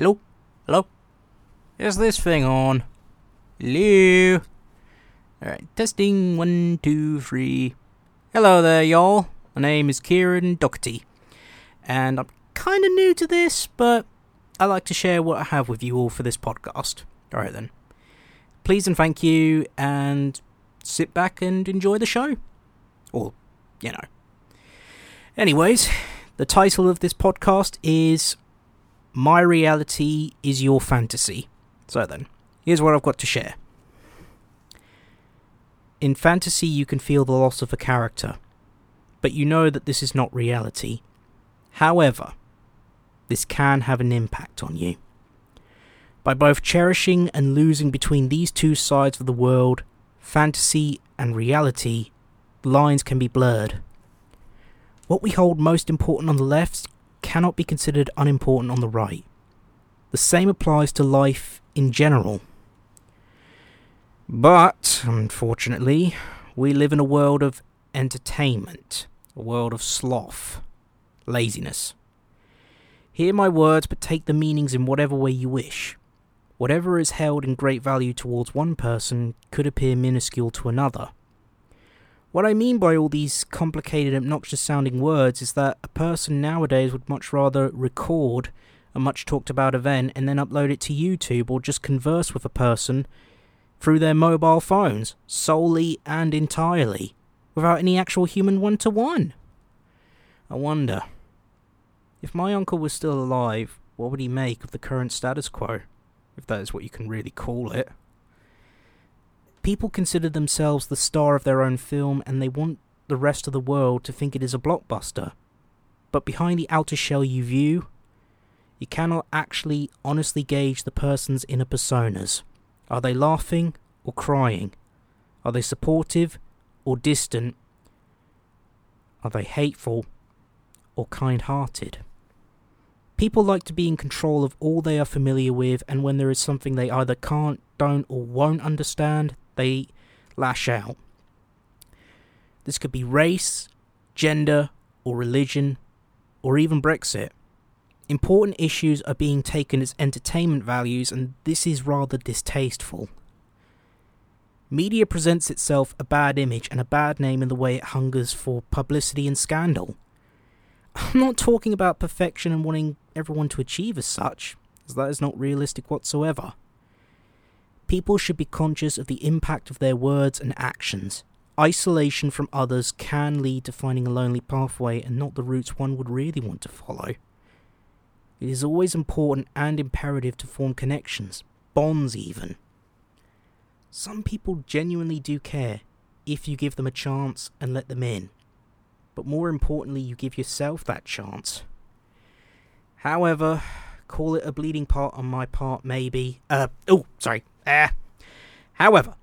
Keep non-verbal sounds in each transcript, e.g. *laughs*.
Hello? Hello? Is this thing on? Hello? Alright, testing one, two, three. Hello there, y'all. My name is Kieran Doherty. And I'm kinda new to this, but I like to share what I have with you all for this podcast. Alright then. Please and thank you, and sit back and enjoy the show. Or, you know. Anyways, the title of this podcast is My Reality is Your Fantasy. So then, here's what I've got to share. In fantasy, you can feel the loss of a character, but you know that this is not reality. However, this can have an impact on you. By both cherishing and losing between these two sides of the world, fantasy and reality, lines can be blurred. What we hold most important on the left cannot be considered unimportant on the right. The same applies to life in general. But, unfortunately, we live in a world of entertainment, a world of sloth, laziness. Hear my words, but take the meanings in whatever way you wish. Whatever is held in great value towards one person could appear minuscule to another. What I mean by all these complicated, obnoxious sounding words is that a person nowadays would much rather record a much talked about event and then upload it to YouTube or just converse with a person through their mobile phones, solely and entirely, without any actual human one to one. I wonder, if my uncle was still alive, what would he make of the current status quo, if that is what you can really call it? People consider themselves the star of their own film and they want the rest of the world to think it is a blockbuster. But behind the outer shell you view, you cannot actually honestly gauge the person's inner personas. Are they laughing or crying? Are they supportive or distant? Are they hateful or kind hearted? People like to be in control of all they are familiar with, and when there is something they either can't, don't, or won't understand, they lash out. This could be race, gender, or religion, or even Brexit. Important issues are being taken as entertainment values, and this is rather distasteful. Media presents itself a bad image and a bad name in the way it hungers for publicity and scandal. I'm not talking about perfection and wanting everyone to achieve as such, as that is not realistic whatsoever. People should be conscious of the impact of their words and actions. Isolation from others can lead to finding a lonely pathway and not the routes one would really want to follow. It is always important and imperative to form connections, bonds even. Some people genuinely do care if you give them a chance and let them in. But more importantly, you give yourself that chance. However, call it a bleeding part on my part, maybe. Uh, oh, sorry. Ah. However,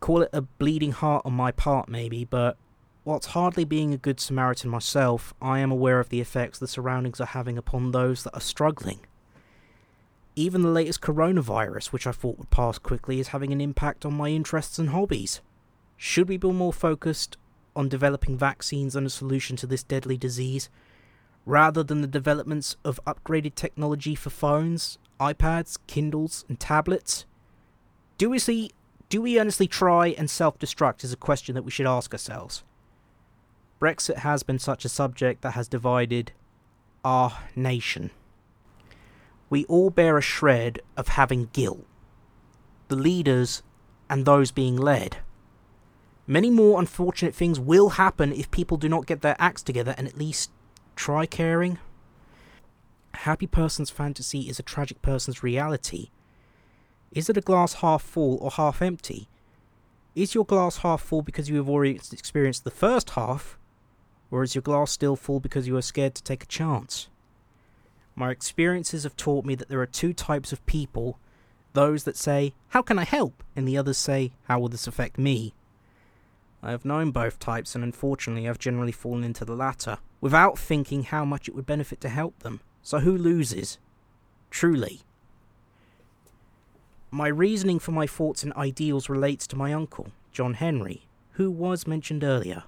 call it a bleeding heart on my part, maybe, but whilst hardly being a good Samaritan myself, I am aware of the effects the surroundings are having upon those that are struggling. Even the latest coronavirus, which I thought would pass quickly, is having an impact on my interests and hobbies. Should we be more focused on developing vaccines and a solution to this deadly disease, rather than the developments of upgraded technology for phones, iPads, Kindles, and tablets? Do we see do we honestly try and self-destruct is a question that we should ask ourselves. Brexit has been such a subject that has divided our nation. We all bear a shred of having guilt. The leaders and those being led. Many more unfortunate things will happen if people do not get their acts together and at least try caring. A happy person's fantasy is a tragic person's reality. Is it a glass half full or half empty? Is your glass half full because you have already experienced the first half, or is your glass still full because you are scared to take a chance? My experiences have taught me that there are two types of people those that say, How can I help? and the others say, How will this affect me? I have known both types, and unfortunately, I've generally fallen into the latter, without thinking how much it would benefit to help them. So who loses? Truly. My reasoning for my thoughts and ideals relates to my uncle, John Henry, who was mentioned earlier.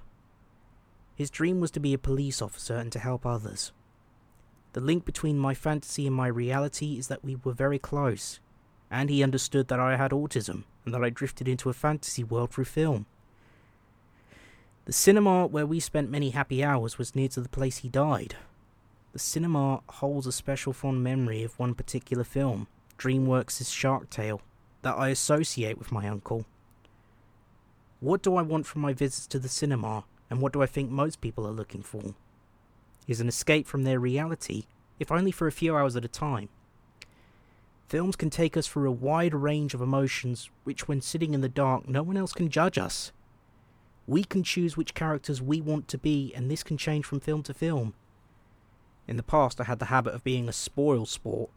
His dream was to be a police officer and to help others. The link between my fantasy and my reality is that we were very close, and he understood that I had autism and that I drifted into a fantasy world through film. The cinema where we spent many happy hours was near to the place he died. The cinema holds a special fond memory of one particular film, DreamWorks' Shark Tale, that I associate with my uncle. What do I want from my visits to the cinema, and what do I think most people are looking for? Is an escape from their reality, if only for a few hours at a time. Films can take us through a wide range of emotions which, when sitting in the dark, no one else can judge us. We can choose which characters we want to be, and this can change from film to film. In the past, I had the habit of being a spoil sport,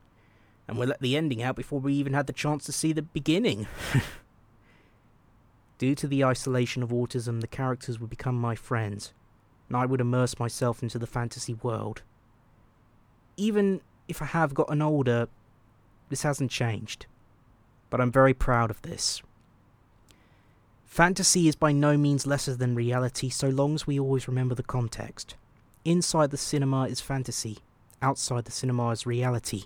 and we let the ending out before we even had the chance to see the beginning. *laughs* Due to the isolation of autism, the characters would become my friends, and I would immerse myself into the fantasy world. Even if I have gotten older, this hasn't changed. But I'm very proud of this. Fantasy is by no means lesser than reality so long as we always remember the context. Inside the cinema is fantasy, outside the cinema is reality.